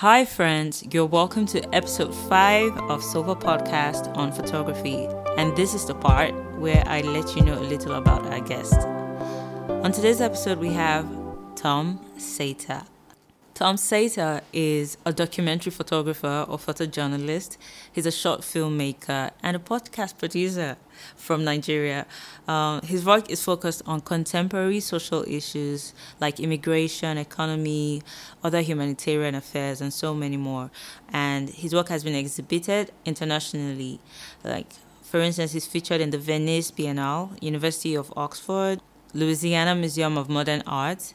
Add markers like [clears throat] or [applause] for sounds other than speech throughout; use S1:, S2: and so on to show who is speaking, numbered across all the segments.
S1: Hi, friends. You're welcome to episode 5 of Silver Podcast on photography. And this is the part where I let you know a little about our guest. On today's episode, we have Tom Saater. Tom Saater is a documentary photographer or photojournalist. He's a short filmmaker and a podcast producer from Nigeria. Um, his work is focused on contemporary social issues like immigration, economy, other humanitarian affairs, and so many more. And his work has been exhibited internationally. Like, for instance, he's featured in the Venice Biennale, University of Oxford, Louisiana Museum of Modern Art.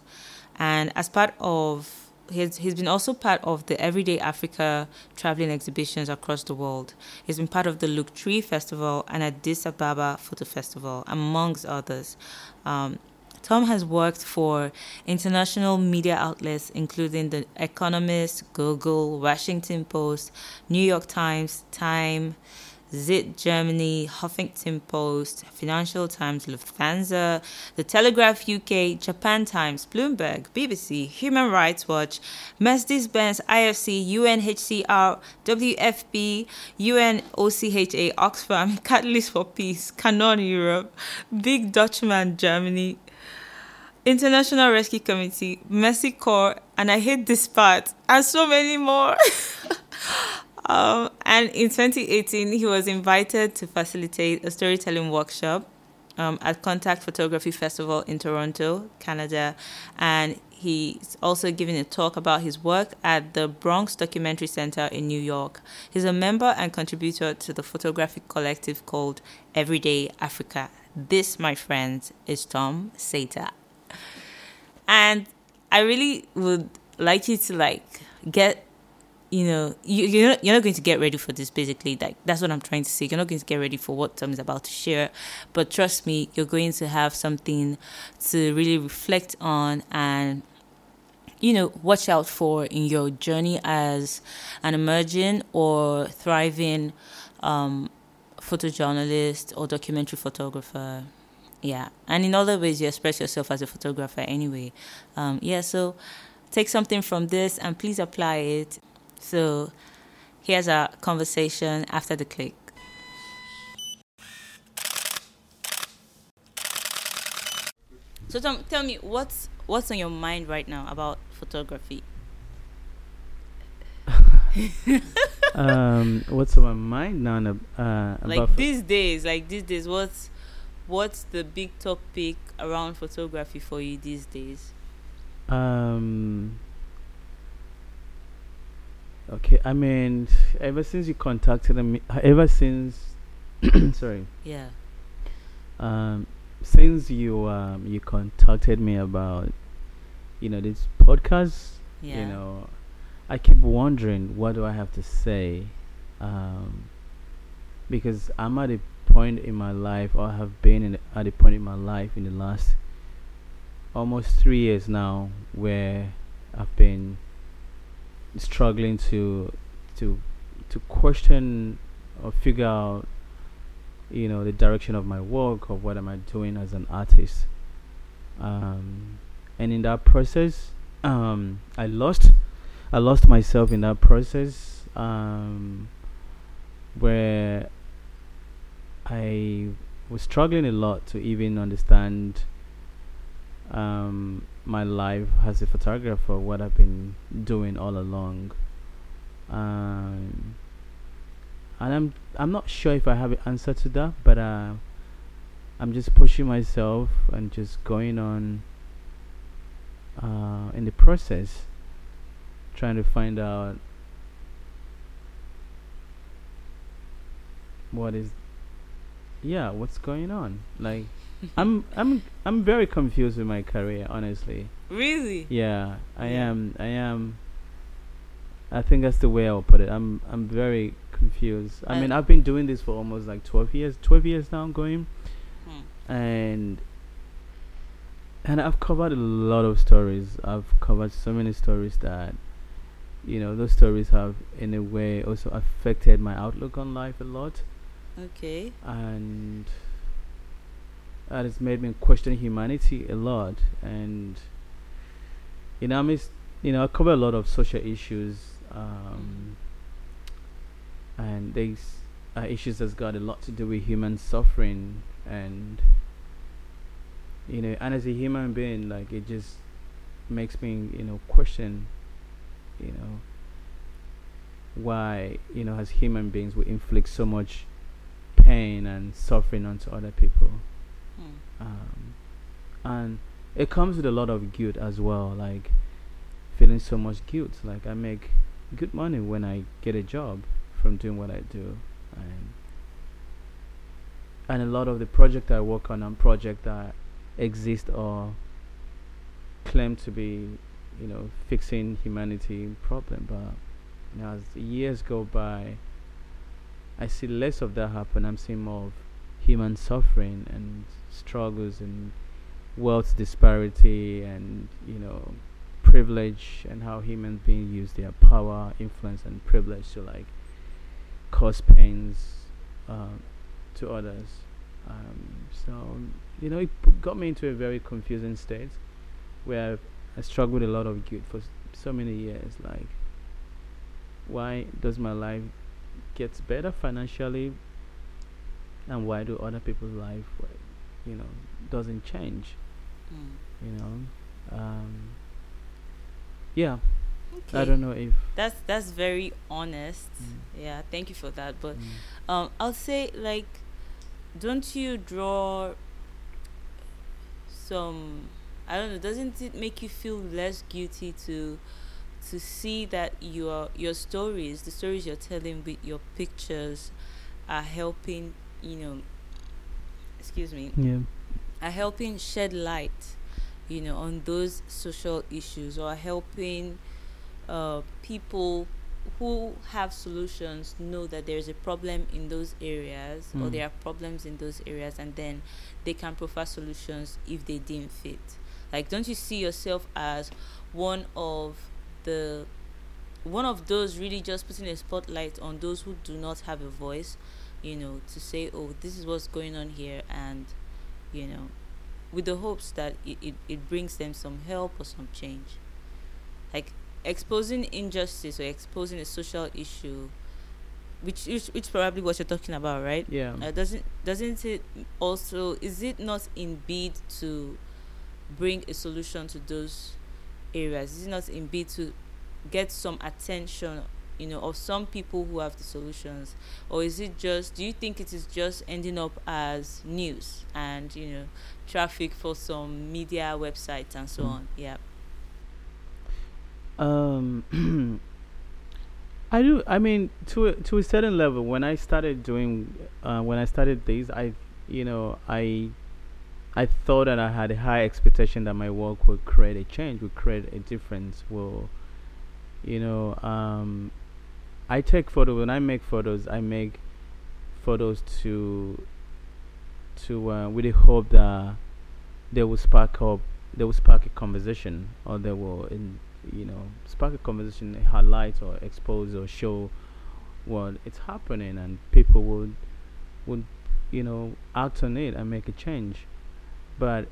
S1: And as part of he's he's been also part of the Everyday Africa traveling exhibitions across the world. He's been part of the Look Tree Festival and Addis Ababa Photo Festival, amongst others. Um, Tom has worked for international media outlets including The Economist, Google, Washington Post, New York Times, Time, Zeit Germany, Huffington Post, Financial Times, Lufthansa, The Telegraph UK, Japan Times, Bloomberg, BBC, Human Rights Watch, Mercedes Benz, IFC, UNHCR, WFP, UNOCHA, Oxfam, [laughs] Catalyst for Peace, Canon Europe, Big Dutchman Germany, International Rescue Committee, Mercy Corps, and I hate this part, and so many more. [laughs] Um, and in 2018, he was invited to facilitate a storytelling workshop um, at Contact Photography Festival in Toronto, Canada. And he's also giving a talk about his work at the Bronx Documentary Center in New York. He's a member and contributor to the photographic collective called Everyday Africa. This, my friends, is Tom Saater. And I really would like you to like get you know, you, you're not, you're not going to get ready for this. Basically, like that's what I'm trying to say. You're not going to get ready for what Tom is about to share, but trust me, you're going to have something to really reflect on and you know watch out for in your journey as an emerging or thriving um, photojournalist or documentary photographer. Yeah. And in other ways you express yourself as a photographer anyway. Um, yeah so take something from this and please apply it so here's our conversation after the click. So Tom, tell me what's what's on your mind right now about photography? [laughs]
S2: um, what's on my mind now? Uh,
S1: like these days, like these days, what's what's the big topic around photography for you these days?
S2: Um, Okay, I mean, ever since you contacted me, ever since, [coughs] sorry.
S1: Yeah.
S2: Um, since you um you contacted me about, you know, this podcast. Yeah. You know, I keep wondering what do I have to say, um, because I'm at a point in my life, or have been in, at a point in my life in the last almost three years now, where I've been struggling to to to question or figure out you know the direction of my work or what am I doing as an artist. Um, and in that process um, I lost I lost myself in that process um, where I was struggling a lot to even understand um, my life as a photographer, what I've been doing all along. Um, and I'm I'm not sure if I have an answer to that, but uh, I'm just pushing myself and just going on uh, in the process, trying to find out what is yeah what's going on like [laughs] I'm I'm I'm very confused with my career, honestly.
S1: Really?
S2: Yeah, I yeah. am. I am. I think that's the way I'll put it. I'm I'm very confused. I mean, I've been doing this for almost like 12 years. 12 years now, I'm going, hmm. and and I've covered a lot of stories. I've covered so many stories that, you know, those stories have in a way also affected my outlook on life a lot.
S1: Okay.
S2: And that has made me question humanity a lot and you know I miss you know I cover a lot of social issues um, and these uh, issues has got a lot to do with human suffering and you know and as a human being like it just makes me you know question you know why you know as human beings we inflict so much pain and suffering onto other people. Um, and it comes with a lot of guilt as well like feeling so much guilt. Like i make good money when i get a job from doing what i do. And and a lot of the project i work on and project that exist or claim to be you know fixing humanity problem. But as years go by i see less of that happen. I'm seeing more of human suffering and struggles and wealth disparity and you know privilege and how humans beings use their power influence and privilege to like cause pains uh, to others. Um, so you know it got me into a very confusing state where I struggled a lot of guilt for so many years like why does my life gets better financially and why do other people's life you know doesn't change
S1: Mm.
S2: you know um yeah i don't know if
S1: That's that's very honest.
S2: Mm.
S1: Yeah, thank you for that. But
S2: mm,
S1: um, I'll say like, don't you draw some? I don't know. Doesn't it make you feel less guilty to to see that your your stories, the stories you're telling with your pictures, are helping? You know. Excuse me.
S2: yeah
S1: are helping shed light, you know, on those social issues or helping uh, people who have solutions know that there's a problem in those areas or
S2: Mm.
S1: there are problems in those areas and then they can provide solutions if they deem fit. Like don't you see yourself as one of the one of those really just putting a spotlight on those who do not have a voice, you know, to say, Oh, this is what's going on here and you know, with the hopes that it, it, it brings them some help or some change. Like exposing injustice or exposing a social issue, which which, which probably what you're talking about, right?
S2: yeah
S1: Uh, doesn't doesn't it also is it not in bid to bring a solution to those areas? Is it not in bid to get some attention, you know, of some people who have the solutions, or is it just? Do you think it is just ending up as news and you know traffic for some media websites and so
S2: Mm.
S1: on? Yeah.
S2: Um, [clears throat] I do. I mean, to a, to a certain level, when I started doing, uh, when I started these, I, you know, I, I thought that I had a high expectation that my work would create a change, would create a difference. Will, you know, um, I take photos. When I make photos, I make photos to, to uh, with the hope that they will spark up, they will spark a conversation, or they will in you know spark a conversation highlight or expose or show what it's happening and people would would you know act on it and make a change but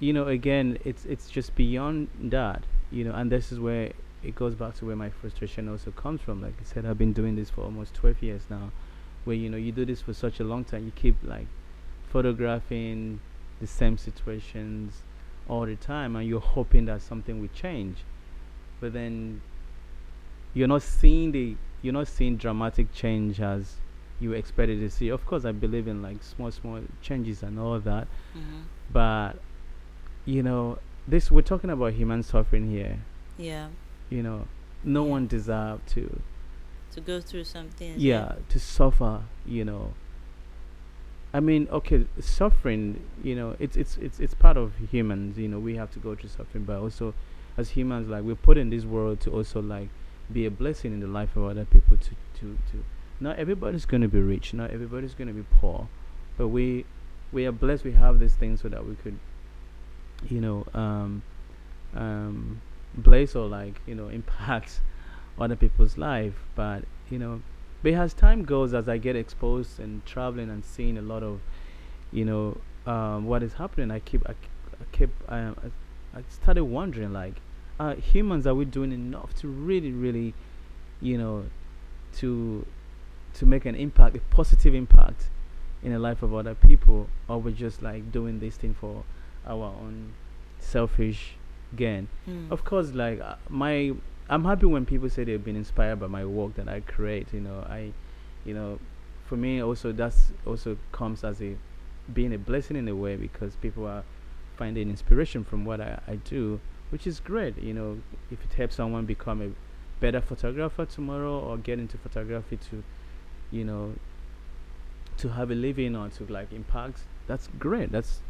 S2: you know again it's it's just beyond that you know and this is where it goes back to where my frustration also comes from like i said i've been doing this for almost 12 years now where you know you do this for such a long time you keep like photographing the same situations all the time and you're hoping that something will change but then you're not seeing the you're not seeing dramatic change as you expected to see of course i believe in like small small changes and all that
S1: Mm-hmm.
S2: but you know this we're talking about human suffering here
S1: Yeah.
S2: You know no one deserve to
S1: To go through something.
S2: yeah to suffer you know i mean okay suffering you know it's it's it's it's part of humans you know we have to go through suffering but also as humans like we're put in this world to also like be a blessing in the life of other people to to to not everybody's going to be rich not everybody's going to be poor but we we are blessed we have these things so that we could you know um um bless or like you know [laughs] impact other people's life. But you know but as time goes as i get exposed and traveling and seeing a lot of you know um what is happening i keep I keep um, I, I started wondering like uh humans are we doing enough to really really you know, to to make an impact, a positive impact in the life of other people, or we're just like doing this thing for our own selfish gain.
S1: Mm.
S2: Of course, like uh, my, I'm happy when people say they've been inspired by my work that I create. You know, I, you know, for me also that's also comes as a being a blessing in a way because people are finding inspiration from what I, I do, which is great. You know, if it helps someone become a better photographer tomorrow or get into photography to, you know, to have a living or to like impact, that's great. That's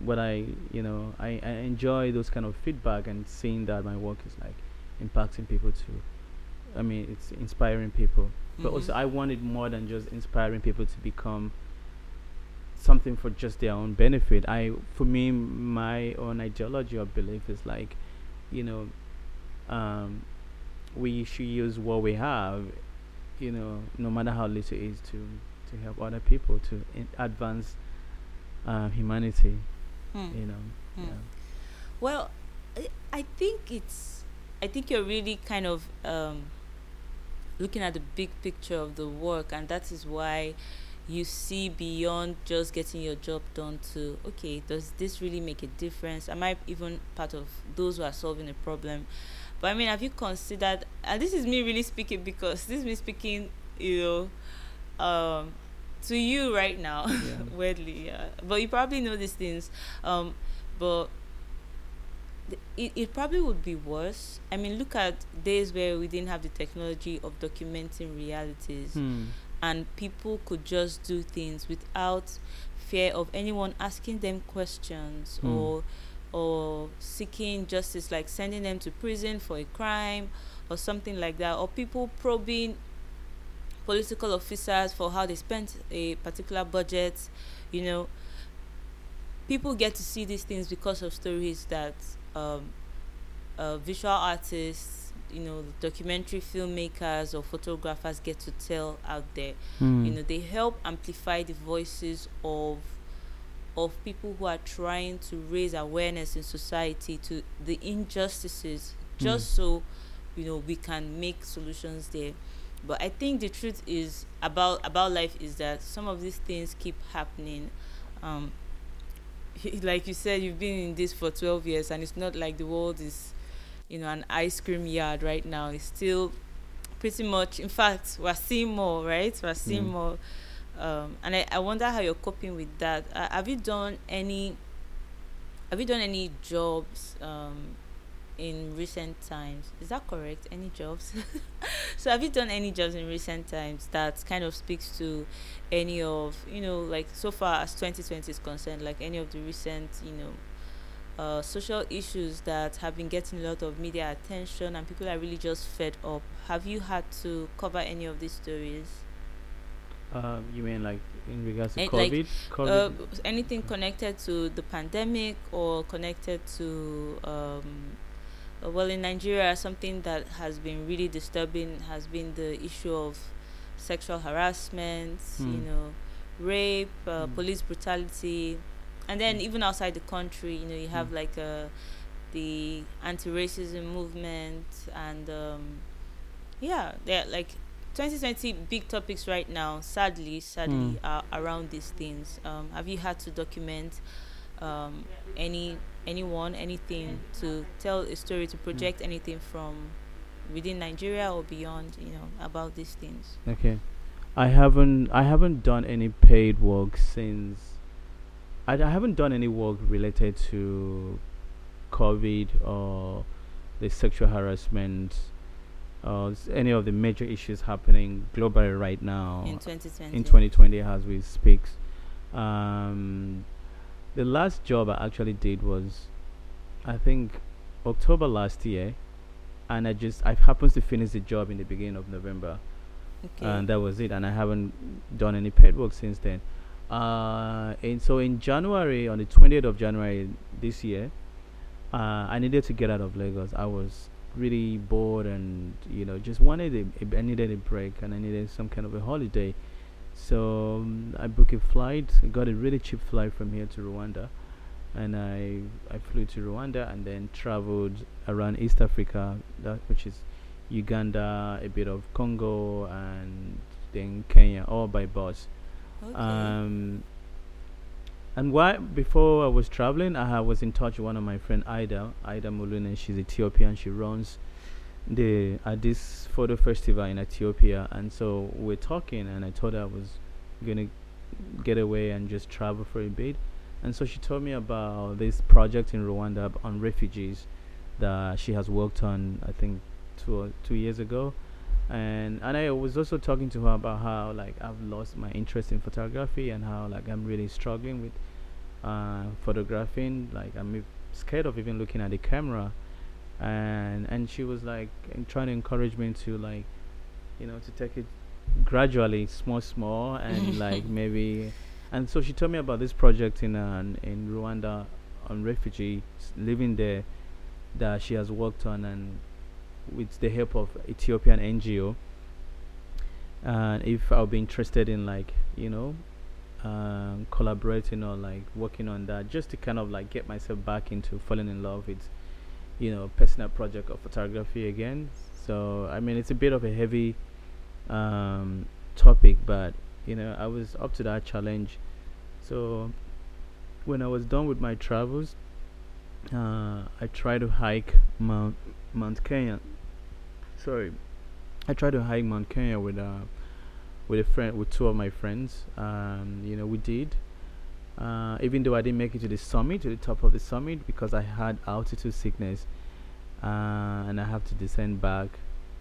S2: what I, you know, I, I enjoy those kind of feedback and seeing that my work is like impacting people too. I mean, it's inspiring people. But also,
S1: Mhm.
S2: I wanted more than just inspiring people to become something for just their own benefit. I, for me, my own ideology or belief is like, you know, um, we should use what we have, you know, no matter how little it is, to to help other people to in- advance uh, humanity.
S1: Hmm.
S2: You know,
S1: Hmm.
S2: yeah.
S1: Well, I- I think it's. I think you're really kind of um, looking at the big picture of the work, and that is why you see beyond just getting your job done to okay, does this really make a difference? Am I even part of those who are solving a problem? But I mean, have you considered? And this is me really speaking because this is me speaking, you know, um, to you right now. [laughs]
S2: Yeah.
S1: weirdly, yeah. But you probably know these things. Um, but it, it probably would be worse. I mean, look at days where we didn't have the technology of documenting realities
S2: Hmm.
S1: and people could just do things without fear of anyone asking them questions
S2: Hmm.
S1: or or seeking justice like sending them to prison for a crime or something like that or people probing political officers for how they spent a particular budget you know. People get to see these things because of stories that um, uh, visual artists you know documentary filmmakers or photographers get to tell out there.
S2: Hmm.
S1: you know they help amplify the voices of of people who are trying to raise awareness in society to the injustices just so you know we can make solutions there but i think the truth is about about life is that some of these things keep happening. Um like you said you've been in this for 12 years and it's not like the world is you know an ice cream yard right now. It's still pretty much in fact we're seeing more right? We're seeing
S2: Mm.
S1: more. Um, and I, I wonder how you're coping with that. Uh, have you done any have you done any jobs um, in recent times. Is that correct? Any jobs? [laughs] So have you done any jobs in recent times that kind of speaks to any of you know like so far as 2020 is concerned like any of the recent you know uh, social issues that have been getting a lot of media attention and people are really just fed up? Have you had to cover any of these stories?
S2: Um, you mean like in regards to
S1: Eh, like,
S2: COVID? COVID?
S1: uh, anything connected to the pandemic or connected to um, well in Nigeria something that has been really disturbing has been the issue of sexual harassment you
S2: Hmm.
S1: know rape uh,
S2: Hmm.
S1: police brutality and then
S2: Hmm.
S1: even outside the country you know you have
S2: Hmm.
S1: like uh, the anti-racism movement and um, yeah they're like 2020 big topics right now sadly sadly
S2: Hmm.
S1: are around these things um, have you had to document um, any anyone anything to tell a story to project anything from within Nigeria or beyond you know about these things
S2: Okay, I haven't I haven't done any paid work since. I, I haven't done any work related to COVID or the sexual harassment or any of the major issues happening globally right now
S1: in 2020
S2: in 2020 as we speak. Um, the last job I actually did was, I think, October last year, and I just I happened to finish the job in the beginning of November,
S1: okay
S2: and that was it. And I haven't done any paid work since then. Uh, and so in January, on the 20th of January this year, uh, I needed to get out of Lagos. I was really bored and you know just wanted a, a, I needed a break and I needed some kind of a holiday. So um, I booked a flight. I got a really cheap flight from here to Rwanda, and I I flew to Rwanda and then traveled around East Africa, that which is Uganda, a bit of Congo, and then Kenya, all by bus.
S1: Okay.
S2: Um, and why before I was traveling, I was in touch with one of my friend Aida, Aida Muluneh. She's Ethiopian. She runs the Addis photo festival in Ethiopia, and so we're talking, and I told her I was gonna get away and just travel for a bit, and so she told me about this project in Rwanda on refugees that she has worked on. I think two two years ago, and and I was also talking to her about how like I've lost my interest in photography and how like I'm really struggling with uh, photographing. Like I'm scared of even looking at the camera, and and she was like trying to encourage me to like, you know, to take it gradually, small, small, and [laughs] like maybe. And so she told me about this project in uh, in Rwanda on refugees living there that she has worked on and with the help of Ethiopian NGO. And if I'll be interested in like you know um, collaborating or like working on that, just to kind of like get myself back into falling in love with you know personal project of photography again. So I mean it's a bit of a heavy um, topic, but you know I was up to that challenge. So when I was done with my travels, uh, I tried to hike Mount Mount Kenya sorry, I tried to hike Mount Kenya with uh with a friend with two of my friends. Um, you know, we did. Uh, even though I didn't make it to the summit, to the top of the summit, because I had altitude sickness, uh, and I have to descend back.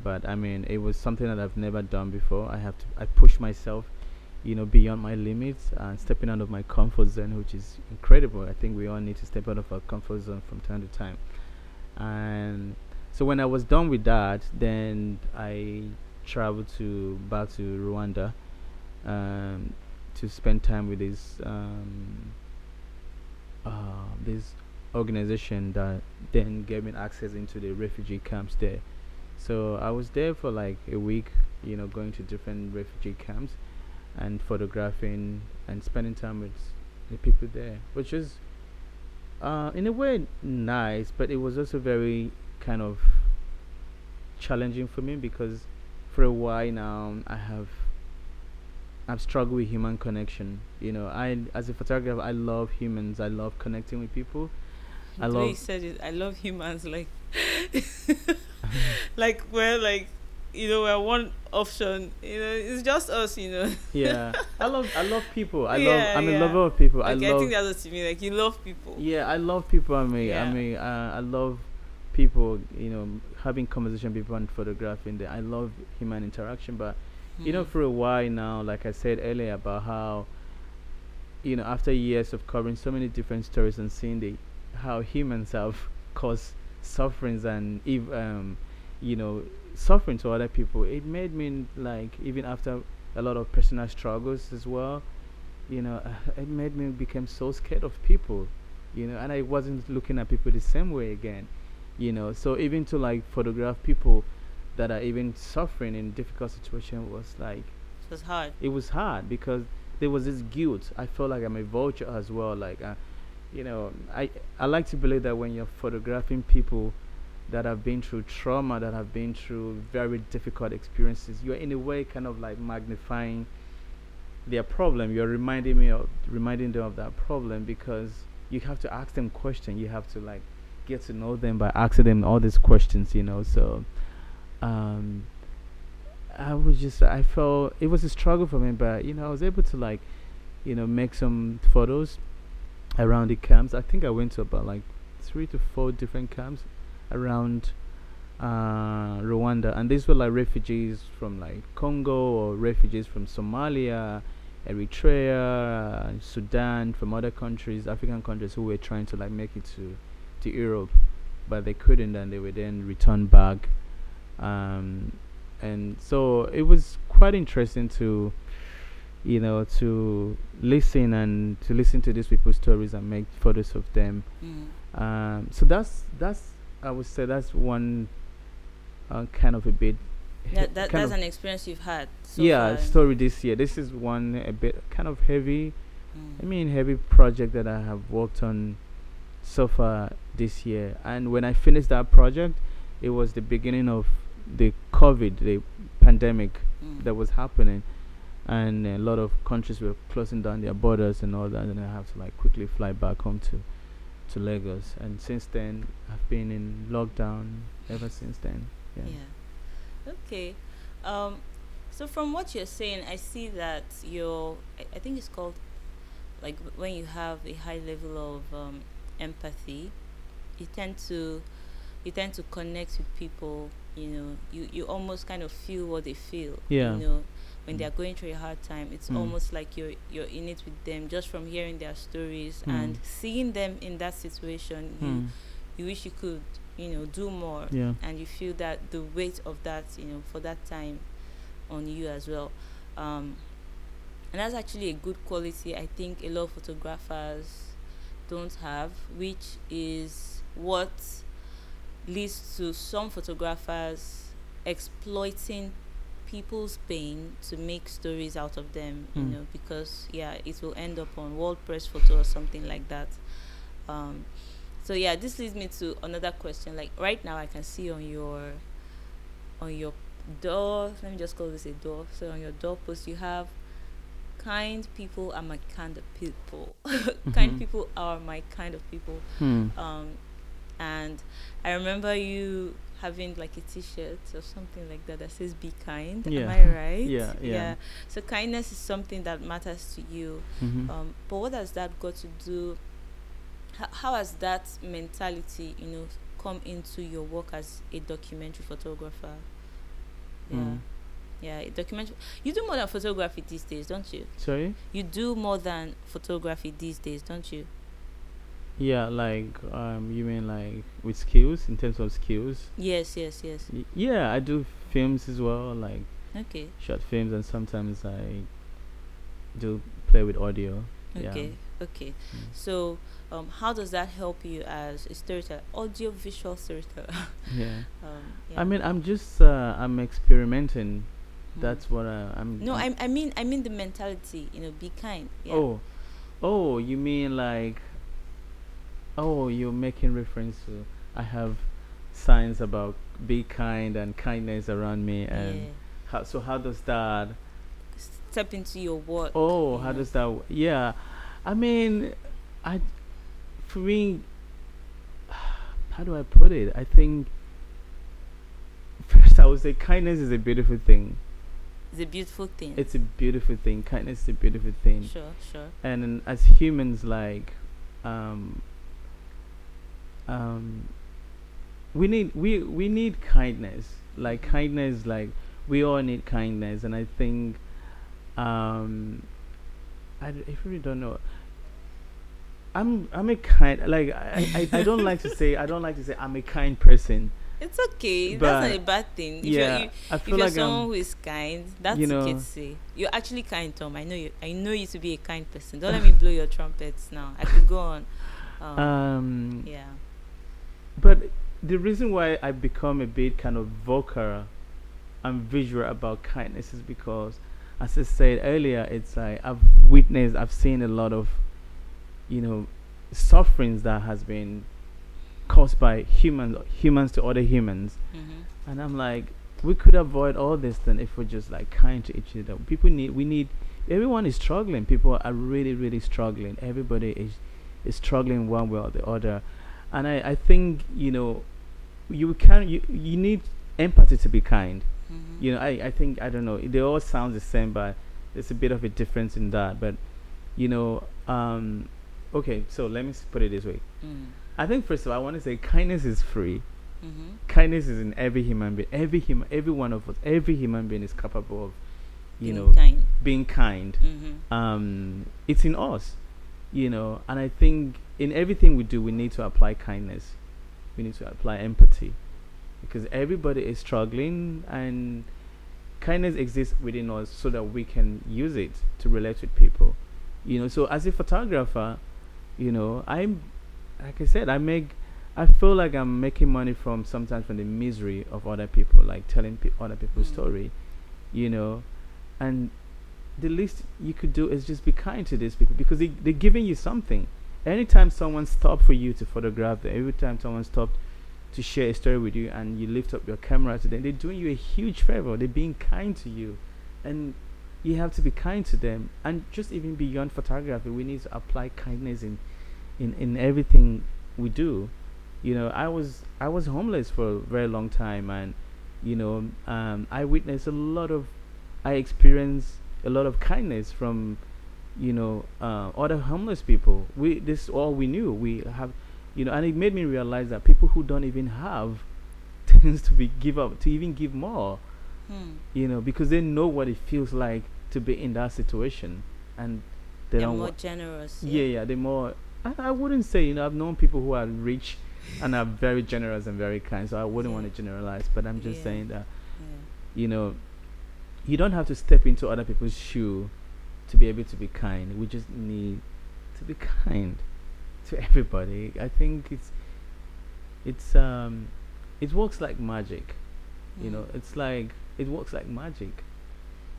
S2: But I mean, it was something that I've never done before. I have to, I pushed myself, you know, beyond my limits and stepping out of my comfort zone, which is incredible. I think we all need to step out of our comfort zone from time to time. And so when I was done with that, then I traveled to back to Rwanda um, to spend time with this um, uh, this organization that then gave me access into the refugee camps there. So I was there for like a week, you know, going to different refugee camps and photographing and spending time with the people there, which is uh, in a way nice, but it was also very kind of challenging for me because for a while now I have I've struggled with human connection. You know, I as a photographer I love humans. I love connecting with people.
S1: I love. you said it. I love humans. Like, [laughs] like we're like, you know, we're one option. You know, it's just us. You know.
S2: yeah, [laughs] I love. I love people. I yeah, love. I'm yeah. a lover of people.
S1: Like,
S2: I love.
S1: I think that's what you mean. Like you love people.
S2: Yeah, I love people. I mean, yeah. I mean, uh, I love people, you know, having conversation with people and photographing. The, I love human interaction, but. You know, mm-hmm. for a while now, like I said earlier about how, you know, after years of covering so many different stories and seeing the how humans have [laughs] caused sufferings and if um, you know, suffering to other people, it made me like even after a lot of personal struggles as well, you know, [sighs] it made me become so scared of people, you know, and I wasn't looking at people the same way again you know so even to like photograph people that are even suffering in difficult situation was like
S1: it was hard.
S2: it was hard because there was this guilt. I felt like i'm a vulture as well like uh, you know i i like to believe that when you're photographing people that have been through trauma that have been through very difficult experiences you're in a way kind of like magnifying their problem. You're reminding me of reminding them of that problem because you have to ask them questions. You have to like get to know them by asking them all these questions, you know. So, um, I was just I felt it was a struggle for me, but you know I was able to like, you know, make some photos around the camps. I think I went to about like three to four different camps around uh, Rwanda, and these were like refugees from like Congo or refugees from Somalia, Eritrea, Sudan, from other countries, African countries who were trying to like make it to to Europe, but they couldn't, and they were then returned back. Um, and so it was quite interesting to, you know, to listen and to listen to these people's stories and make photos of them. Mm. Um, so that's that's I would say that's one uh, kind of a bit.
S1: That, that that's an experience you've had.
S2: So yeah, far. story this year. This is one a bit kind of heavy. Mm. I mean, heavy project that I have worked on so far this year. And when I finished that project, it was the beginning of the COVID, the pandemic
S1: Mm.
S2: that was happening, and a lot of countries were closing down their borders and all that, and I have to like quickly fly back home to to Lagos. And since then, I've been in lockdown ever since then. Yeah.
S1: Yeah. Okay. Um, so from what you're saying, I see that you're. I, I think it's called, like when you have a high level of um, empathy, you tend to, you tend to connect with people. You know, you you almost kind of feel what they feel.
S2: Yeah.
S1: You know, when
S2: Mm.
S1: they are going through a hard time, it's
S2: Mm.
S1: almost like you're you're in it with them just from hearing their stories
S2: Mm.
S1: and seeing them in that situation. You
S2: Hmm.
S1: you wish you could, you know, do more
S2: Yeah.
S1: and you feel that the weight of that you know for that time on you as well um, and that's actually a good quality i think a lot of photographers don't have which is what leads to some photographers exploiting people's pain to make stories out of them you
S2: Mm.
S1: know because yeah it will end up on world press photo or something like that um, so yeah this leads me to another question like right now i can see on your on your door let me just call this a door so on your doorpost you have kind people are my kind of people [laughs] kind
S2: Mhm.
S1: people are my kind of people
S2: Hmm.
S1: um and i remember you having like a t-shirt or something like that that says be kind
S2: Yeah.
S1: am i right
S2: Yeah, yeah.
S1: so kindness is something that matters to you
S2: Mhm.
S1: um, but what has that got to do? How, how has that mentality, you know, come into your work as a documentary photographer? Yeah,
S2: Mm.
S1: yeah, a documentary. You do more than photography these days, don't you?
S2: Sorry.
S1: You do more than photography these days, don't you?
S2: Yeah, like um, you mean like with skills in terms of skills?
S1: Yes, yes, yes.
S2: Y- yeah, I do films as well, like
S1: Okay,
S2: short films, and sometimes I do play with audio. Yeah.
S1: okay, okay.
S2: Mm.
S1: So, um, how does that help you as a storyteller, audio visual storyteller? [laughs]
S2: Yeah.
S1: um, yeah.
S2: I mean, I'm just uh, I'm experimenting.
S1: Mm.
S2: That's what I, I'm.
S1: no,
S2: I'm-
S1: I, I mean, I mean the mentality. You know, be kind. Yeah.
S2: Oh, oh, you mean like? Oh, you're making reference to I have signs about be kind and kindness around me, and
S1: yeah.
S2: how, so how does that?
S1: step into your work.
S2: Oh,
S1: you
S2: how
S1: know.
S2: does that? Yeah, I mean, I for me, how do I put it? I think first I would say kindness is a beautiful thing.
S1: It's a beautiful thing.
S2: It's a beautiful thing. Kindness is a beautiful thing.
S1: sure, sure.
S2: and as humans like um um we need we we need kindness like kindness like we all need kindness and i think um i, d- I really don't know i'm i'm a kind like I, I i [laughs] don't like to say i don't like to say i'm a kind person
S1: It's okay. that's not a bad thing. If
S2: yeah
S1: you're, you,
S2: i
S1: if
S2: feel
S1: you're
S2: like
S1: someone
S2: i'm
S1: who is kind, that's
S2: you
S1: okay to say. You're actually kind, Tom. I know you. I know you to be a kind person. Don't let [laughs] me blow your trumpets now. I could go on. Um,
S2: um
S1: yeah.
S2: But the reason why I become a bit kind of vocal and visual about kindness is because, as I said earlier, it's like I've witnessed, I've seen a lot of, you know, sufferings that has been caused by humans, humans to other humans,
S1: hmm
S2: and I'm like, we could avoid all this then if we're just like kind to each other. People need, we need, everyone is struggling. People are really, really struggling. Everybody is is struggling one way or the other, and I, I think you know, you can you you need empathy to be kind.
S1: hmm
S2: You know, I, I think I don't know. They all sound the same, but there's a bit of a difference in that. But you know, um, okay. So let me put it this way.
S1: Mm.
S2: I think first of all, I want to say kindness is free
S1: hmm
S2: kindness is in every human being every human every one of us every human being is capable of you
S1: Being
S2: know
S1: kind.
S2: being kind
S1: hmm
S2: um it's in us you know and i think in everything we do we need to apply kindness. We need to apply empathy. Because everybody is struggling and kindness exists within us so that we can use it to relate with people. You know so as a photographer you know i'm like i said i make i feel like i'm making money from sometimes from the misery of other people like telling pe- other people's
S1: Mm.
S2: story you know. And the least you could do is just be kind to these people because they, they're giving you something anytime someone stopped for you to photograph them every time someone stopped to share a story with you and you lift up your camera to them, they're doing you a huge favor. They're being kind to you. And you have to be kind to them. And just even beyond photography, we need to apply kindness in in, in everything we do. You know, I was I was homeless for a very long time and you know, um, I witnessed a lot of I experienced a lot of kindness from you know uh, other homeless people. We this all we knew. We have you know, and it made me realize that people who don't even have [laughs] tends to be give up to even give more. Hmm. You know, because they know what it feels like to be in that situation, and
S1: they are more generous.
S2: Yeah. yeah, yeah, they're more. I, I wouldn't say you know I've known people who are rich and are very generous and very kind. So I wouldn't yeah. want to generalize, but I'm just yeah. saying that you know you don't have to step into other people's shoe to be able to be kind. We just need to be kind to everybody. I think it's it's um it works like magic. Mm. You know, it's like it works like magic.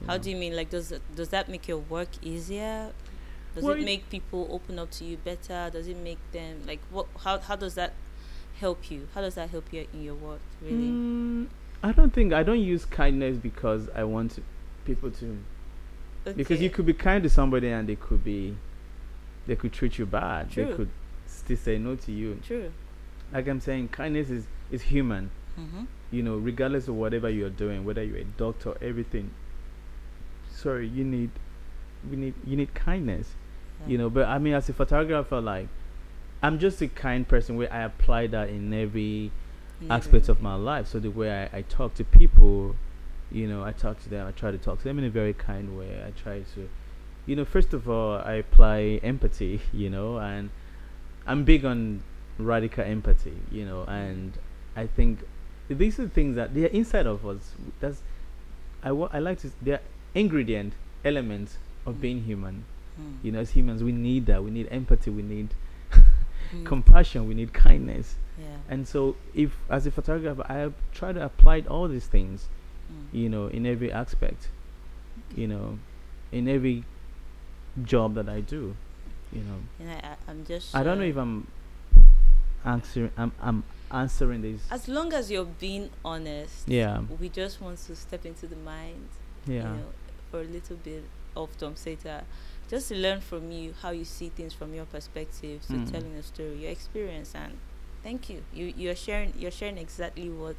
S1: How know? do you mean? Like, does does that make your work easier? Does well, it make people open up to you better? Does it make them like what? How how does that help you? How does that help you in your work? Really? Mm,
S2: I don't think I don't use kindness because I want to, people to. Okay. Because you could be kind to somebody and they could be they could treat you bad. True. They could still say no to you.
S1: True.
S2: Like I'm saying, kindness is is human. Mm-hmm. You know, regardless of whatever you're doing, whether you're a doctor, everything. Sorry, you need, we need, you need kindness. Yeah. You know, but I mean, as a photographer, like, I'm just a kind person where I apply that in every aspect of my life. So the way I, I talk to people, you know, I talk to them. I try to talk to them in a very kind way. I try to you know, first of all, I apply empathy, [laughs] you know, and I'm big on radical empathy, you know, and I think these are things that they're inside of us. That's I, w- I like to they're ingredient elements of mm. being human. Mm. You know, as humans, we need that. We need empathy. We need [laughs] mm. compassion. We need kindness.
S1: Yeah.
S2: And so, if as a photographer, I try to apply all these things, mm. you know, in every aspect, you know, in every job that I do. You know.
S1: And I, I'm just.
S2: I don't know if I'm answering. I'm I'm answering this.
S1: As long as you're being honest.
S2: Yeah.
S1: We just want to step into the mind.
S2: Yeah. You know,
S1: for a little bit of Tom Saater, just to learn from you how you see things from your perspective, so mm. telling a story, your experience, and thank you. You you're sharing you're sharing exactly what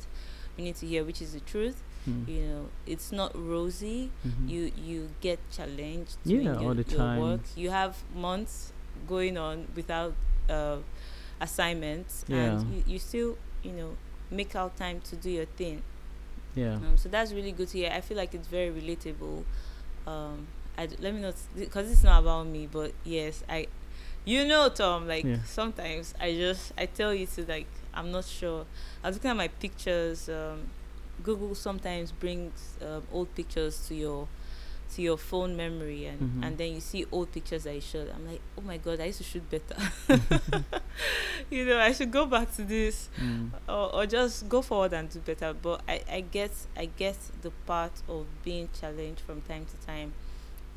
S1: we need to hear, which is the truth Mm. You know, it's not rosy. Mm-hmm. You you get challenged.
S2: Yeah, your, all the time. Work.
S1: You have months going on without uh, assignments,
S2: yeah.
S1: and you, you still you know make out time to do your thing.
S2: Yeah.
S1: Um, so that's really good to hear. I feel like it's very relatable. Um, I d- let me not because it's not about me, but yes, I, you know, Tom. Like yeah. sometimes I just I tell you to like I'm not sure. I was looking at my pictures. Um, Google sometimes brings um, old pictures to your to your phone memory and mm-hmm. and then you see old pictures I shot. I'm like, oh my god, I used to shoot better. [laughs] [laughs] you know, I should go back to this mm. or, or just go forward and do better. But I, I get I get the part of being challenged from time to time.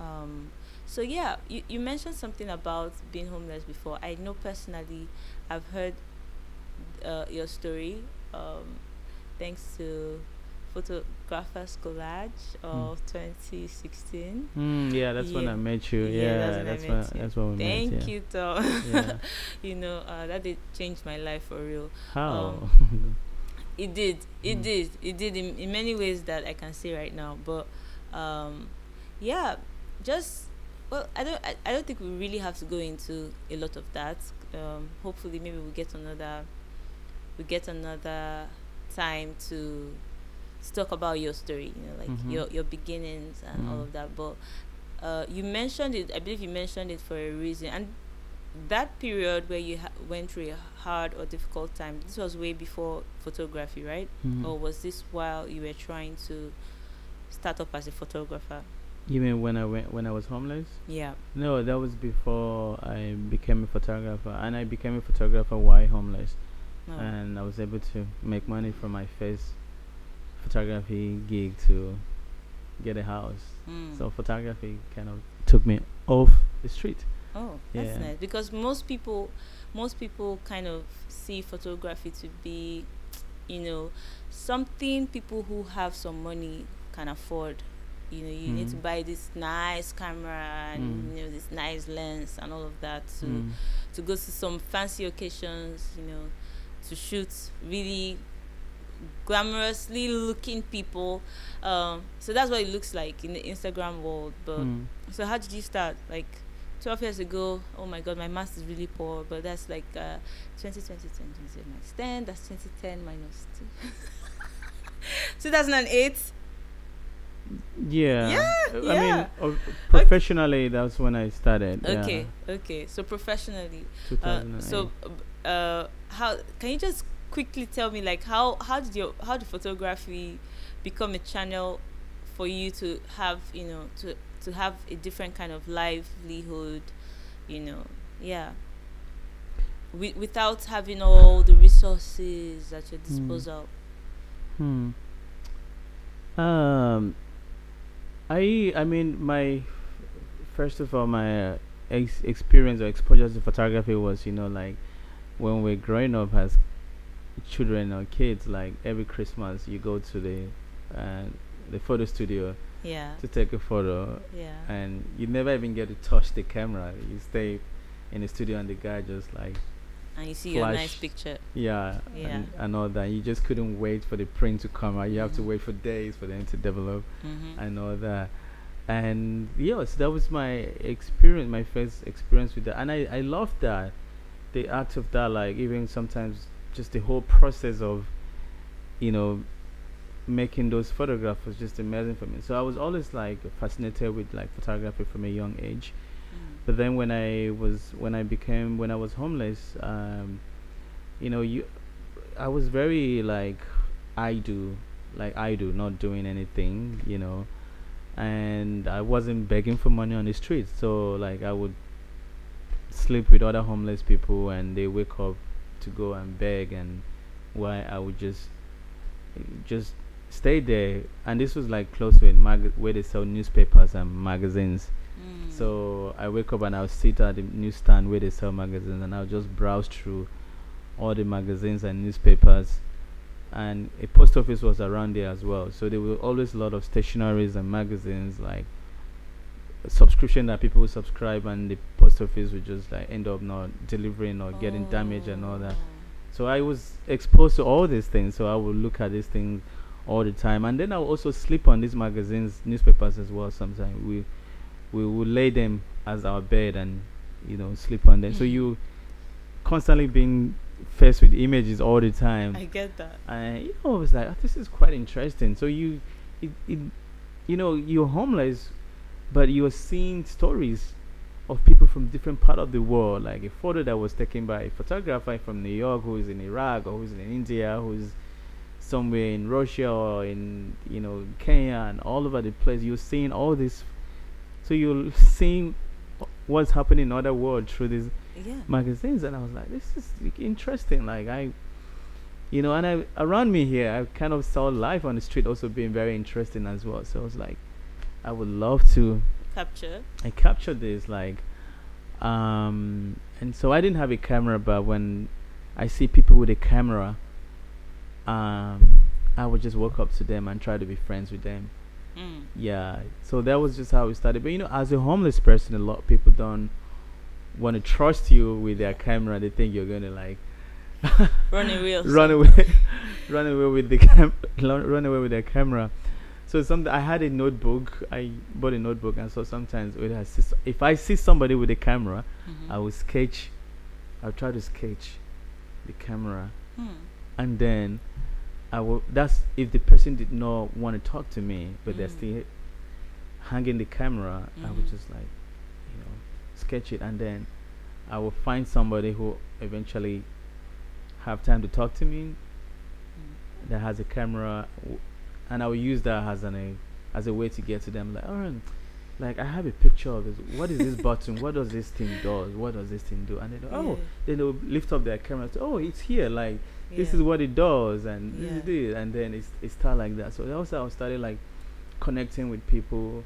S1: Um, so yeah, you, you mentioned something about being homeless before. I know personally, I've heard uh, your story. Um, thanks to Photographers Collage of mm. 2016.
S2: Mm, yeah, that's yeah. when I met you. Yeah, yeah that's, that's when, that's when we
S1: Thank
S2: met.
S1: Thank you, Tom. Yeah. [laughs] you know, uh, that did change my life for real.
S2: How?
S1: Um, it did. It mm. did. It did in, in many ways that I can see right now. But um, yeah, just well, I don't. I, I don't think we really have to go into a lot of that. Um, hopefully, maybe we'll get another. we'll get another time to talk about your story, you know, like mm-hmm. your your beginnings and mm all of that. But uh, you mentioned it. I believe you mentioned it for a reason. And that period where you ha- went through a hard or difficult time, this was way before photography, right?
S2: Mm-hmm.
S1: Or was this while you were trying to start up as a photographer?
S2: You mean when I went when I was homeless?
S1: Yeah.
S2: No, that was before I became a photographer, and I became a photographer while homeless, oh. and I was able to make money from my face photography gig to get a house. Mm. So photography kind of took me off the street.
S1: Oh, that's yeah. nice because most people, most people kind of see photography to be you know something people who have some money can afford you know you mm. need to mm. buy this nice camera and mm. you know this nice lens and all of that to mm. to go to some fancy occasions you know to shoot really glamorously looking people um, so that's what it looks like in the instagram world but mm. so how did you start like 12 years ago oh my god my math is really poor but that's like uh 20 20 20 minus 10 that's 2010 minus 2 [laughs] 2008
S2: yeah.
S1: Yeah. I
S2: mean, uh, professionally, okay. that's when I started.
S1: Okay. Yeah. Okay. So professionally. Uh, so, uh, how can you just quickly tell me like how how did your how did photography become a channel for you to have you know to to have a different kind of livelihood, you know? Yeah. Wi- without having all the resources at your hmm. disposal.
S2: Hmm. Um I I mean my first of all my uh, ex- experience or exposure to photography was you know like when we're growing up as children or kids like every Christmas you go to the uh, the photo studio
S1: yeah.
S2: to take a photo
S1: yeah.
S2: and you never even get to touch the camera. You stay in the studio and the guy just like
S1: and you see flash, your nice picture.
S2: Yeah
S1: yeah.
S2: and, and, all that. You just couldn't wait for the print to come out. You mm-hmm. have to mm-hmm. wait for days for them to develop mm-hmm. and all that. And yes that was my experience my first experience with that. And i i loved that the art of that like even sometimes just the whole process of you know making those photographs was just amazing for me. So i was always like fascinated with like photography from a young age. But then when I was when I became when I was homeless, um, you know, you I was very like I do, like I do, not doing anything, you know, and I wasn't begging for money on the streets. So like I would sleep with other homeless people, and they wake up to go and beg, and why I would just just stay there. And this was like close to a mag- where they sell newspapers and magazines Mm. So I wake up and I'll sit at the newsstand where they sell magazines and I'll just browse through all the magazines and newspapers. And a post office was around there as well. So there were always a lot of stationaries and magazines like subscription that people would subscribe and the post office would just like end up not delivering or oh. getting damaged and all that. So I was exposed to all these things. So I would look at these things all the time. And then I would also sleep on these magazines, newspapers as well sometimes. We we would lay them as our bed and you know sleep on them. Mm. So you constantly being faced with images all the time.
S1: I get that.
S2: And you know, I was like, oh, this is quite interesting. So you, it, it, you know, you're homeless, but you're seeing stories of people from different part of the world. Like a photo that was taken by a photographer from New York who is in Iraq or who's in India, who's somewhere in Russia or in you know Kenya and all over the place. You're seeing all this so you're seeing what's happening in other world through these
S1: yeah.
S2: magazines and i was like this is interesting like i you know and i around me here i kind of saw life on the street also being very interesting as well so i was like i would love to
S1: capture
S2: i captured this like um and so i didn't have a camera but when i see people with a camera um i would just walk up to them and try to be friends with them
S1: Mm.
S2: Yeah, so that was just how we started. But you know, as a homeless person, a lot of people don't want to trust you with their camera. They think you're gonna like
S1: run away, [laughs]
S2: run away, [laughs] run away with the cam, [laughs] run away with their camera. So some I had a notebook. I bought a notebook, and so sometimes it has, if I see somebody with a camera, mm-hmm. I will sketch. I'll try to sketch the camera,
S1: hmm.
S2: and then I will. That's if the person did not want to talk to me, but mm. they're still hanging the camera. Mm. I would mm. just like, you know, sketch it, and then I will find somebody who eventually have time to talk to me mm. that has a camera, and I will use that as an a as a way to get to them. Like, oh, like I have a picture of this. What is this button? What does this thing do? What does this thing do? And they oh, then they will lift up their camera. Say, oh, it's here. Like this is what it does and yeah. this is it and then it's it started like that so also I started like connecting with people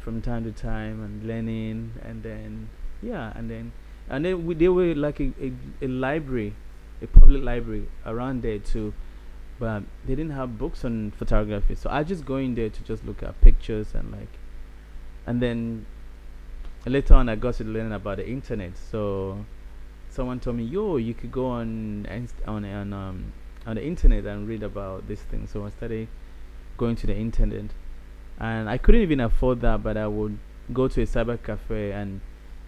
S2: from time to time and learning and then yeah and then and then we, they were like a, a, a library a public library around there too but they didn't have books on photography. So I just go in there to just look at pictures and like, and then later on I got to learn about the internet. So someone told me, "Yo, you could go on on on um on the internet and read about this thing." So I started going to the internet, and I couldn't even afford that, but I would go to a cyber cafe and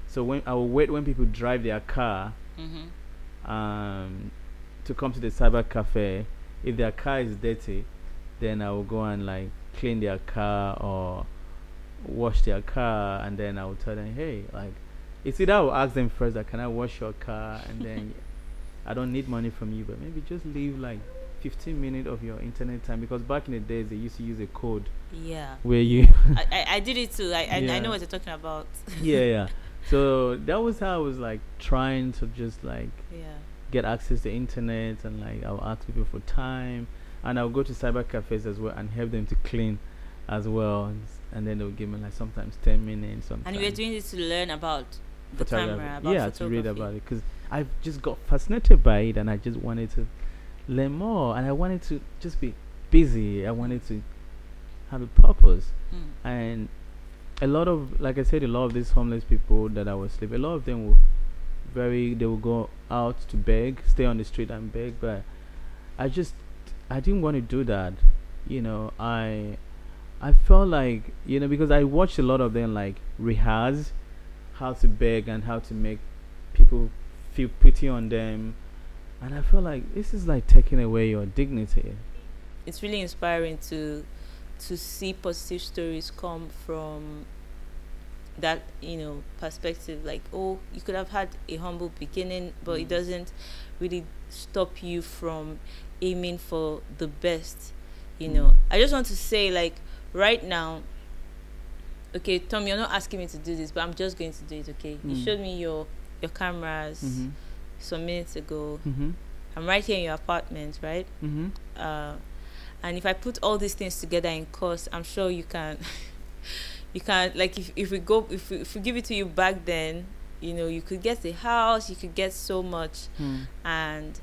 S2: so when I would wait when people drive their car mm-hmm. um, to come to the cyber cafe. If their car is dirty, then I will go and like clean their car or wash their car, and then I will tell them, hey, like, it's either I will ask them first, like, can I wash your car, and then I don't need money from you, but maybe just leave like 15 minutes of your internet time because back in the days they used to use a code.
S1: Yeah.
S2: Where you.
S1: I, I, I did it too. I, I, yeah. I know what you're talking about.
S2: yeah, yeah. [laughs] So that was how I was like trying to just like
S1: yeah.
S2: Get access to internet and like I'll ask people for time. And I'll go to cyber cafes as well and help them to clean as well. And then they'll give me like sometimes 10 minutes sometimes.
S1: and you were doing this to learn about the camera about
S2: yeah to read about it because i've just got fascinated by it and i just wanted to learn more. And i wanted to just be busy. I wanted to have a purpose. Mm. and a lot of like i said a lot of these homeless people that i was sleeping a lot of them will very they will go out to beg stay on the street and beg but i just i didn't want to do that you know i I felt like you know because I watched a lot of them like rehearse how to beg and how to make people feel pity on them, and I felt like this is like taking away your dignity.
S1: It's really inspiring to to see positive stories come from that you know perspective like oh you could have had a humble beginning but mm. it doesn't really stop you from aiming for the best you mm. know i just want to say like right now okay tom you're not asking me to do this but i'm just going to do it okay mm. you showed me your your cameras mm-hmm. some minutes ago mm-hmm. i'm right here in your apartment right
S2: mm-hmm.
S1: uh, and if i put all these things together in cost i'm sure you can [laughs] you can like if, if we go if we, if we give it to you back then you know you could get a house you could get so much
S2: mm.
S1: and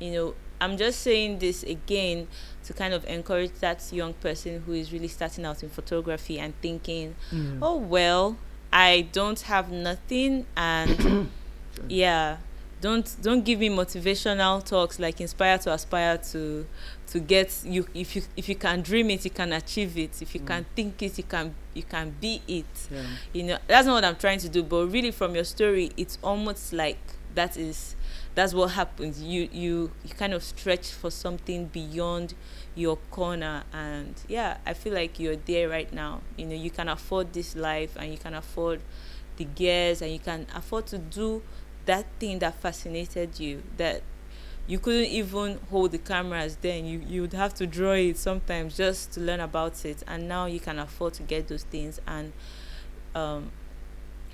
S1: you know i'm just saying this again to kind of encourage that young person who is really starting out in photography and thinking, mm. oh, well, I don't have nothing and [coughs] yeah don't don't give me motivational talks like inspire to aspire to to get you if you if you can dream it you can achieve it if you mm. can think it you can you can be it
S2: yeah.
S1: you know that's not what i'm trying to do but really from your story it's almost like that is that's what happens you you you kind of stretch for something beyond your corner and yeah i feel like you're there right now you know you can afford this life and you can afford the gears and you can afford to do that thing that fascinated you that you couldn't even hold the cameras then you you would have to draw it sometimes just to learn about it and now you can afford to get those things and um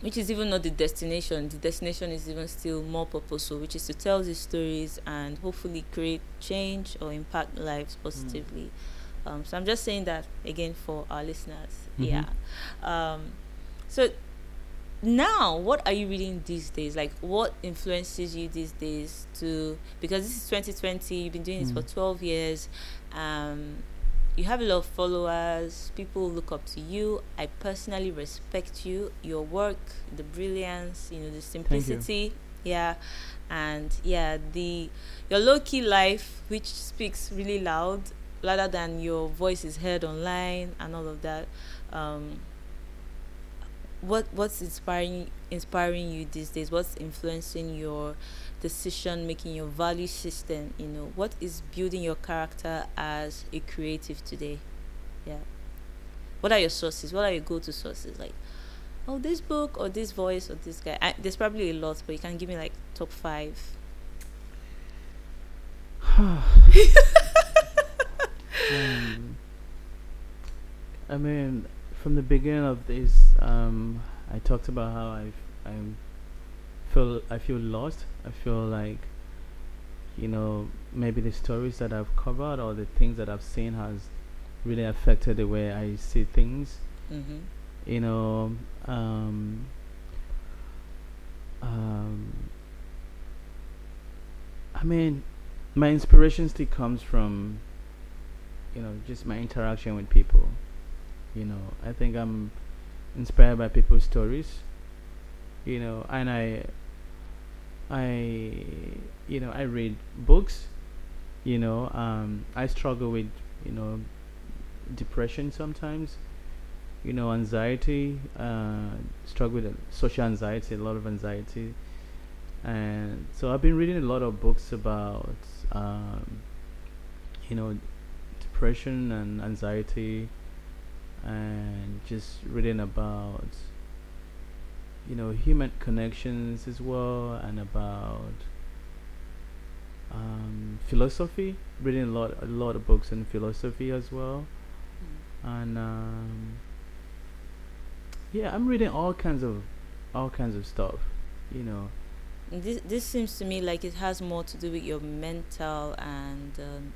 S1: which is even not the destination. The destination is even still more purposeful, which is to tell these stories and hopefully create change or impact lives positively. Mm. Um, so I'm just saying that again for our listeners. Mm-hmm. Yeah. Um, so now, what are you reading these days? Like, what influences you these days to? Because this is 2020. You've been doing mm. this for 12 years. Um, you have a lot of followers people look up to you i personally respect you your work the brilliance you know the simplicity yeah and yeah the your low-key life which speaks really loud rather than your voice is heard online and all of that um what what's inspiring inspiring you these days what's influencing your decision making, your value system, you know, what is building your character as a creative today? Yeah. What are your sources? What are your go to sources? Like, oh, this book or this voice or this guy. I, there's probably a lot, but you can give me like top five. [sighs]
S2: um, I mean, from the beginning of this, um, I talked about how i I'm feel I feel lost. I feel like you know maybe the stories that I've covered or the things that I've seen has really affected the way I see things.
S1: Mm-hmm.
S2: You know, um, um, I mean, my inspiration still comes from you know just my interaction with people you know i think i'm inspired by people's stories you know and i i you know i read books you know um i struggle with you know depression sometimes you know anxiety uh struggle with social anxiety a lot of anxiety. And so i've been reading a lot of books about um you know depression and anxiety and just reading about you know human connections as well and about um, philosophy. Reading a lot a lot of books on philosophy as well. Mm. and um, yeah i'm reading all kinds of all kinds of stuff you know.
S1: This this seems to me like it has more to do with your mental and um,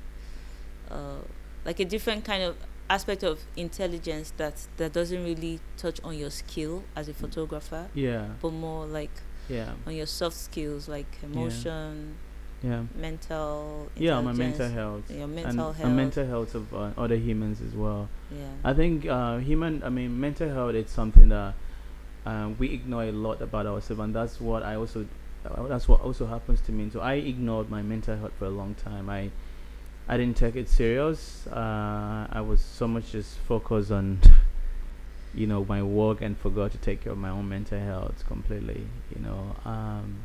S1: uh, like a different kind of aspect of intelligence that that doesn't really touch on your skill as a photographer.
S2: Yeah.
S1: But more like
S2: yeah
S1: on your soft skills like emotion.
S2: Yeah.
S1: Mental.
S2: Yeah, my mental health.
S1: Your mental
S2: and,
S1: health.
S2: And mental health of uh, other humans as well.
S1: Yeah.
S2: I think uh, human. I mean, mental health. It's something that um, we ignore a lot about ourselves, and that's what I also. Uh, that's what also happens to me. So I ignored my mental health for a long time. I I didn't take it serious. Uh, I was so much just focused on, you know, my work and forgot to take care of my own mental health completely. You know, um,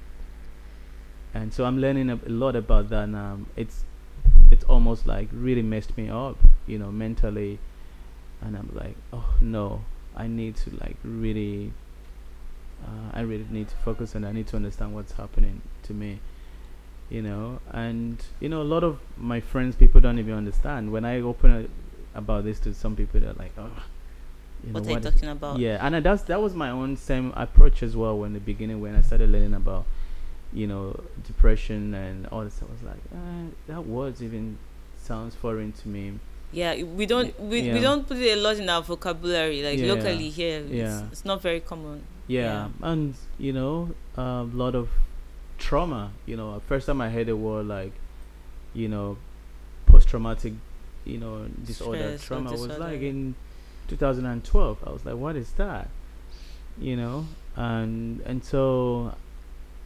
S2: and so I'm learning a, a lot about that. Um, it's it's almost like really messed me up, you know, mentally. And I'm like, oh no, I need to like really. Uh, I really need to focus and I need to understand what's happening to me you know? And you know a lot of my friends people don't even understand. When i open a, about this to some people they're like oh
S1: you know, what, what are you talking about?
S2: Yeah and that's that was my own same approach as well when the beginning when i started learning about you know depression and all this. I was like eh, that words even sounds foreign to me.
S1: Yeah we don't we, yeah. we don't put it a lot in our vocabulary like yeah. locally here yeah. it's, it's, not very common.
S2: Yeah, yeah. and you know a lot of trauma. You know, first time I heard the word like, you know, post traumatic, you know, disorder Stress trauma disorder. was like in 2012. I was like, what is that? You know, and and so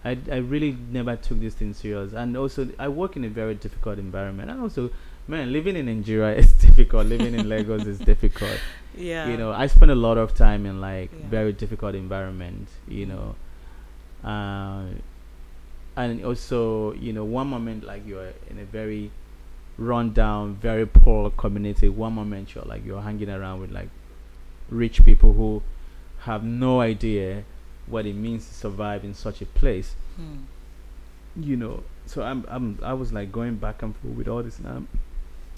S2: I, I really never took this thing serious. And also, I work in a very difficult environment. And also, man, living in Nigeria [laughs] is difficult. living in Lagos is difficult. [laughs]
S1: Yeah.
S2: You know, I spend a lot of time in like yeah. very difficult environment. You know, uh, and also you know one moment like you're in a very run down very poor community one moment you're like you're hanging around with like rich people who have no idea what it means to survive in such a place
S1: hmm.
S2: you know so i'm i'm i was like going back and forth with all this now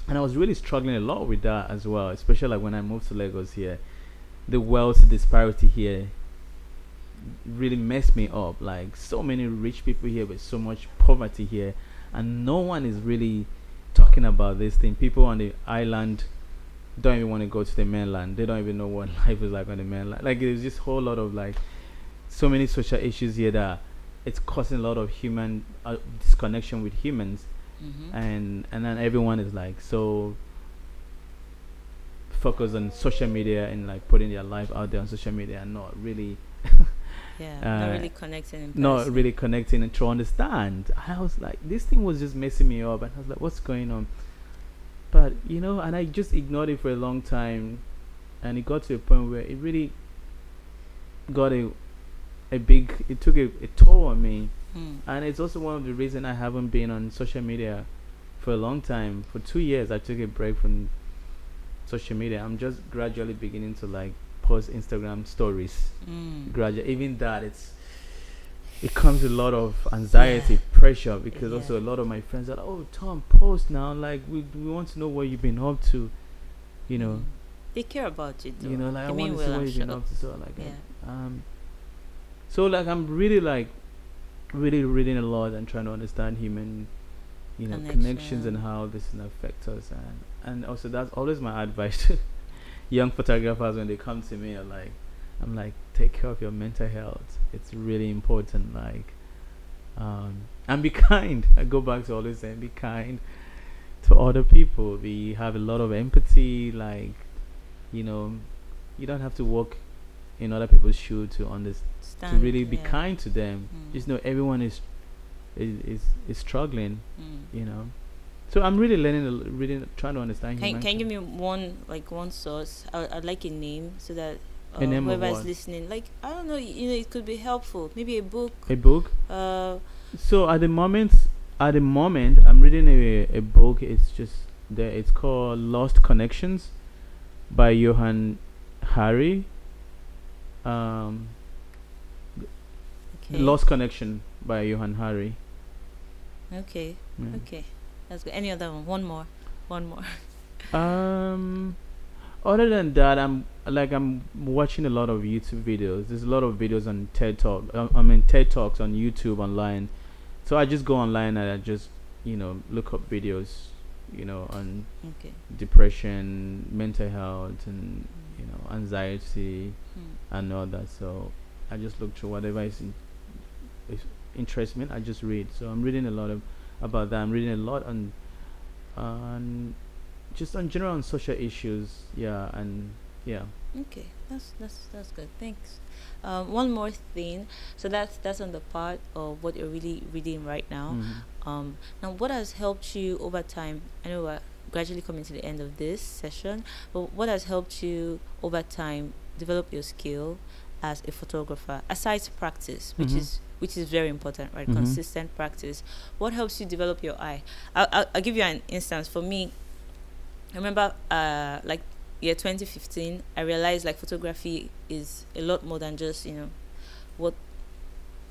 S2: and i was really struggling a lot with that as well especially like when i moved to lagos here the wealth disparity here really messed me up. Like so many rich people here, but so much poverty here, and no one is really talking about this thing. People on the island don't even want to go to the mainland. They don't even know what [laughs] life is like on the mainland. Like there's just a whole lot of like so many social issues here that it's causing a lot of human uh, disconnection with humans,
S1: mm-hmm.
S2: and and then everyone is like so focused on social media and like putting their life out there on social media and not really [laughs]
S1: yeah, uh, not really connecting.
S2: Not really connecting and to understand. I was like, this thing was just messing me up, and I was like, what's going on? But you know, and I just ignored it for a long time, and it got to a point where it really got a a big. It took a, a toll on me,
S1: mm.
S2: and it's also one of the reasons I haven't been on social media for a long time. For two years, I took a break from social media. I'm just gradually beginning to like post Instagram stories.
S1: Mm.
S2: Gradually, even that it's it comes with a lot of anxiety, yeah. pressure because yeah. also a lot of my friends are like, "Oh, Tom, post now! Like we we want to know what you've been up to," you know.
S1: They care about you, Though.
S2: You know, like
S1: they
S2: I want to see what you've been up to. So like,
S1: yeah.
S2: um, so like I'm really like really reading a lot and trying to understand human you know Connection. connections and how this can affect us and and also that's always my [laughs] advice young photographers when they come to me are like i'm like take care of your mental health it's really important like um, and be [laughs] kind. I go back to always saying be kind to other people. We have a lot of empathy. Like, you know, you don't have to walk in other people's shoes to understand to really be yeah. kind to them. Mm. Just know everyone is is is, is struggling. Mm. You know. So I'm really learning, really trying to understand.
S1: Can, can you give me one like one source? I, I'd like a name so that uh, whoever is listening, like I don't know, you know, it could be helpful. Maybe a book.
S2: A book.
S1: Uh.
S2: So at the moment, at the moment, I'm reading a a book. It's just there. It's called Lost Connections, by Johann Hari. Um. Okay. Lost Connection by Johann Hari.
S1: Okay. Yeah. Okay. That's good. Any other one? One more. One more. [laughs]
S2: um, other than that, I'm like I'm watching a lot of YouTube videos. There's a lot of videos on TED Talk. Uh, I mean TED Talks on YouTube online. So I just go online and I just you know look up videos, you know, on
S1: okay.
S2: depression, mental health, and you know anxiety hmm. and all that. So I just look through whatever is, in, is interests me. I just read. So I'm reading a lot of about that. I'm reading a lot on on just on general on social issues. Yeah, and yeah.
S1: Okay, that's that's that's good. Thanks. Um, one more thing. So that's that's on the part of what you're really reading right now. Mm-hmm. Um, now, what has helped you over time? I know we're gradually coming to the end of this session, but what has helped you over time develop your skill as a photographer aside practice, which mm-hmm. is which is very important, right? Mm-hmm. Consistent practice. What helps you develop your eye? I'll, I'll, I'll give you an instance. For me, I remember uh, like year 2015, I realized like photography is a lot more than just, you know, what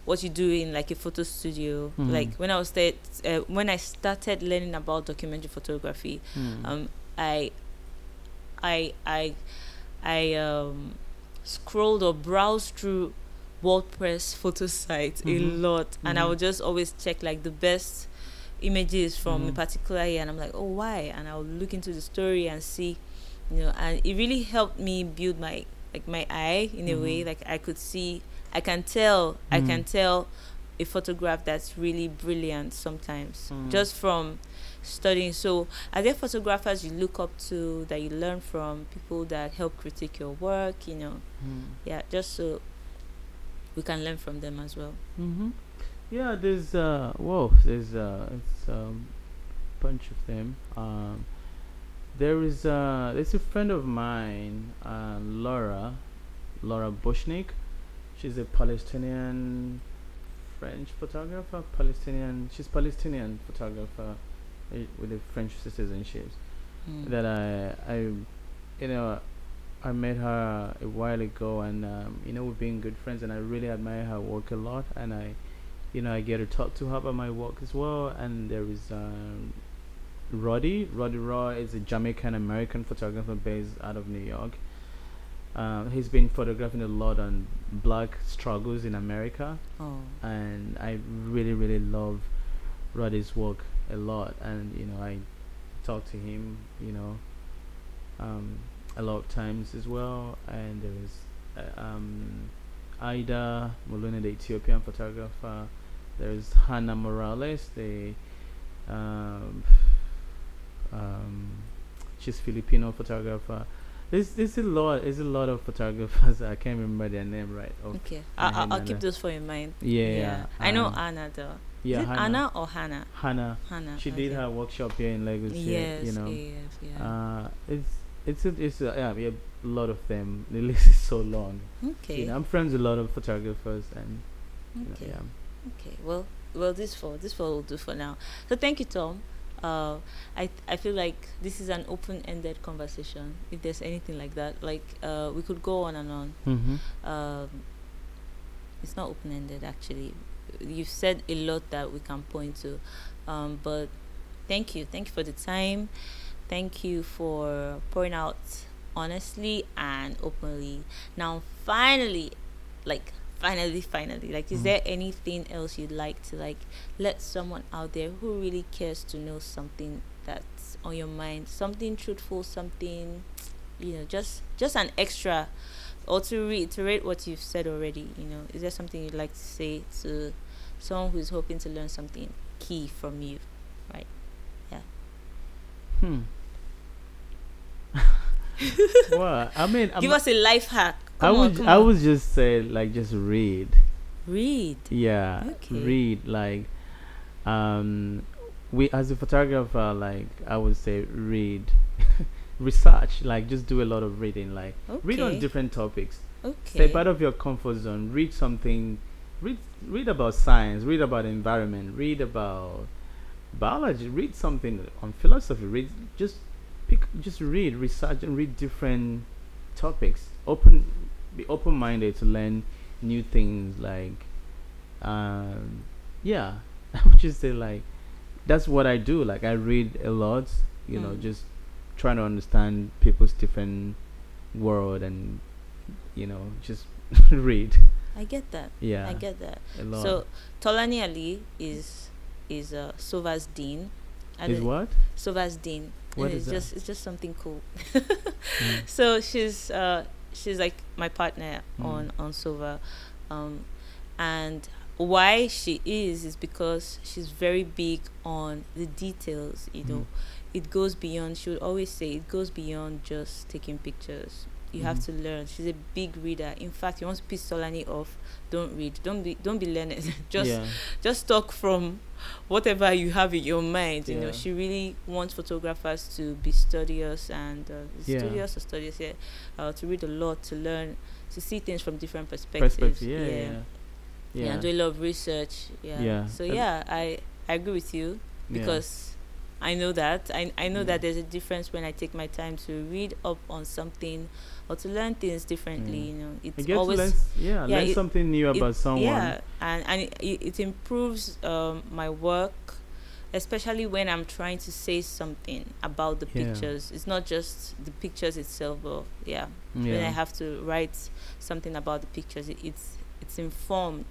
S1: what you do in like a photo studio. Mm. Like when I was there, uh, when I started learning about documentary photography, mm. um, I, I, I, I um, scrolled or browsed through World Press Photo sites mm-hmm. a lot, mm-hmm. and I mm-hmm. would just always check like the best images from mm-hmm. a particular year, and I'm like, oh, why? And I'll look into the story and see, you know, and it really helped me build my like my eye in a way, mm-hmm. like I could see, I can tell, I can mm-hmm. tell a photograph that's really brilliant sometimes just from studying. So, are there photographers you look up to that you learn from? People that help critique your work, you know? Mm. Yeah, just so we can learn from them as well.
S2: Mm-hmm. Yeah, there's uh, whoa, there's uh, it's a um, bunch of them. Um, there is uh, there's a friend of mine, uh, Laura, Laura Boushnak. She's a Palestinian French photographer. Palestinian. She's Palestinian photographer eh, with a French citizenship. Mm. That I I, you know, I met her a while ago, and um, you know we've been good friends, and I really admire her work a lot, and I, you know, I get to talk to her about my work as well. And there is um, Ruddy. Ruddy Roye is a Jamaican American photographer based out of New York. Um, he's been photographing a lot on black struggles in America,
S1: oh.
S2: and I really really love Ruddy's work a lot. And you know, I talk to him, you know. Um, a lot of times as well. And there is uh, um, Aida Muluneh, the Ethiopian photographer. There's Hannah Morales, the um, um, she's Filipino photographer. There's there's a lot there's a lot of photographers. [laughs] I can't remember their name right.
S1: Okay, I'll, I'll keep those for in mind.
S2: Yeah, yeah.
S1: I know um, Anna though. Yeah, Is it Hannah. Anna or Hannah?
S2: Hannah.
S1: Hannah.
S2: She okay. did her workshop here in Lagos.
S1: Yes,
S2: you know.
S1: Yes, yeah.
S2: Uh, it's it's a, it's a, yeah, yeah, a lot of them. [laughs] The list is so long.
S1: Okay.
S2: You know, I'm friends with a lot of photographers and
S1: okay.
S2: You know, yeah.
S1: Okay. Well, well, this for this for will do for now. So thank you, Tom. Uh, I I feel like this is an open-ended conversation. If there's anything like that, like uh, we could go on and on.
S2: Mm-hmm.
S1: Um, it's not open-ended actually. You've said a lot that we can point to, um, but thank you, thank you for the time. Thank you for pouring out honestly and openly. Now, finally, like finally finally like is mm. there anything else you'd like to like let someone out there who really cares to know something that's on your mind something truthful something you know just just an extra or to reiterate what you've said already you know is there something you'd like to say to someone who's hoping to learn something key from you, right? Yeah.
S2: Hmm. [laughs] well, I mean,
S1: give I'm, us a life hack.
S2: Come
S1: I
S2: would
S1: on,
S2: I
S1: on.
S2: would just say like just read.
S1: Read.
S2: Yeah.
S1: Okay.
S2: Read like um we as a photographer like I would say read [laughs] research like just do a lot of reading like
S1: okay.
S2: read on different topics.
S1: Okay.
S2: Step out of your comfort zone. Read something read read about science, read about environment, read about biology, read something on philosophy, read just pick just read, research and read different topics. Open be open minded to learn new things like um yeah. [laughs] I would just say like that's what I do. Like I read a lot, you mm. know, just trying to understand people's different world and you know, just [laughs] read.
S1: I get that.
S2: Yeah.
S1: I get that. So Tolani Ali is is uh, Sova's dean.
S2: Is what?
S1: Sova's dean.
S2: What
S1: it's
S2: is
S1: just
S2: that?
S1: it's just something cool. [laughs] mm. So she's uh, she's like my partner mm. on on Sova, um, and why she is is because she's very big on the details. You know, mm. it goes beyond. She would always say it goes beyond just taking pictures you mm-hmm. have to learn. She's a big reader. In fact, you want to piss Solani off, don't read. Don't be don't be learned. [laughs] just yeah. just talk from whatever you have in your mind. You yeah. know, she really wants photographers to be studious and uh, yeah. studious or studious, yeah. Uh, to read a lot, to learn, to see things from different perspectives.
S2: Perspective, yeah, yeah.
S1: Yeah. and do a lot of research. Yeah.
S2: yeah.
S1: So yeah, I I agree with you because I know that. I, I know mm. that there's a difference when I take my time to read up on something or to learn things differently. Mm. You know, it's always
S2: learn, yeah, yeah, learn it, something new about it, someone.
S1: Yeah, and and it, it improves um, my work, especially when I'm trying to say something about the yeah. pictures. It's not just the pictures itself, but yeah, yeah, when I have to write something about the pictures, it, it's it's informed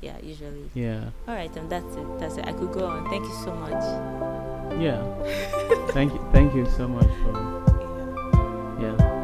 S1: yeah usually
S2: yeah
S1: all right and that's it that's it i could go on thank you so much
S2: yeah [laughs] thank you thank you so much for yeah, yeah talking to me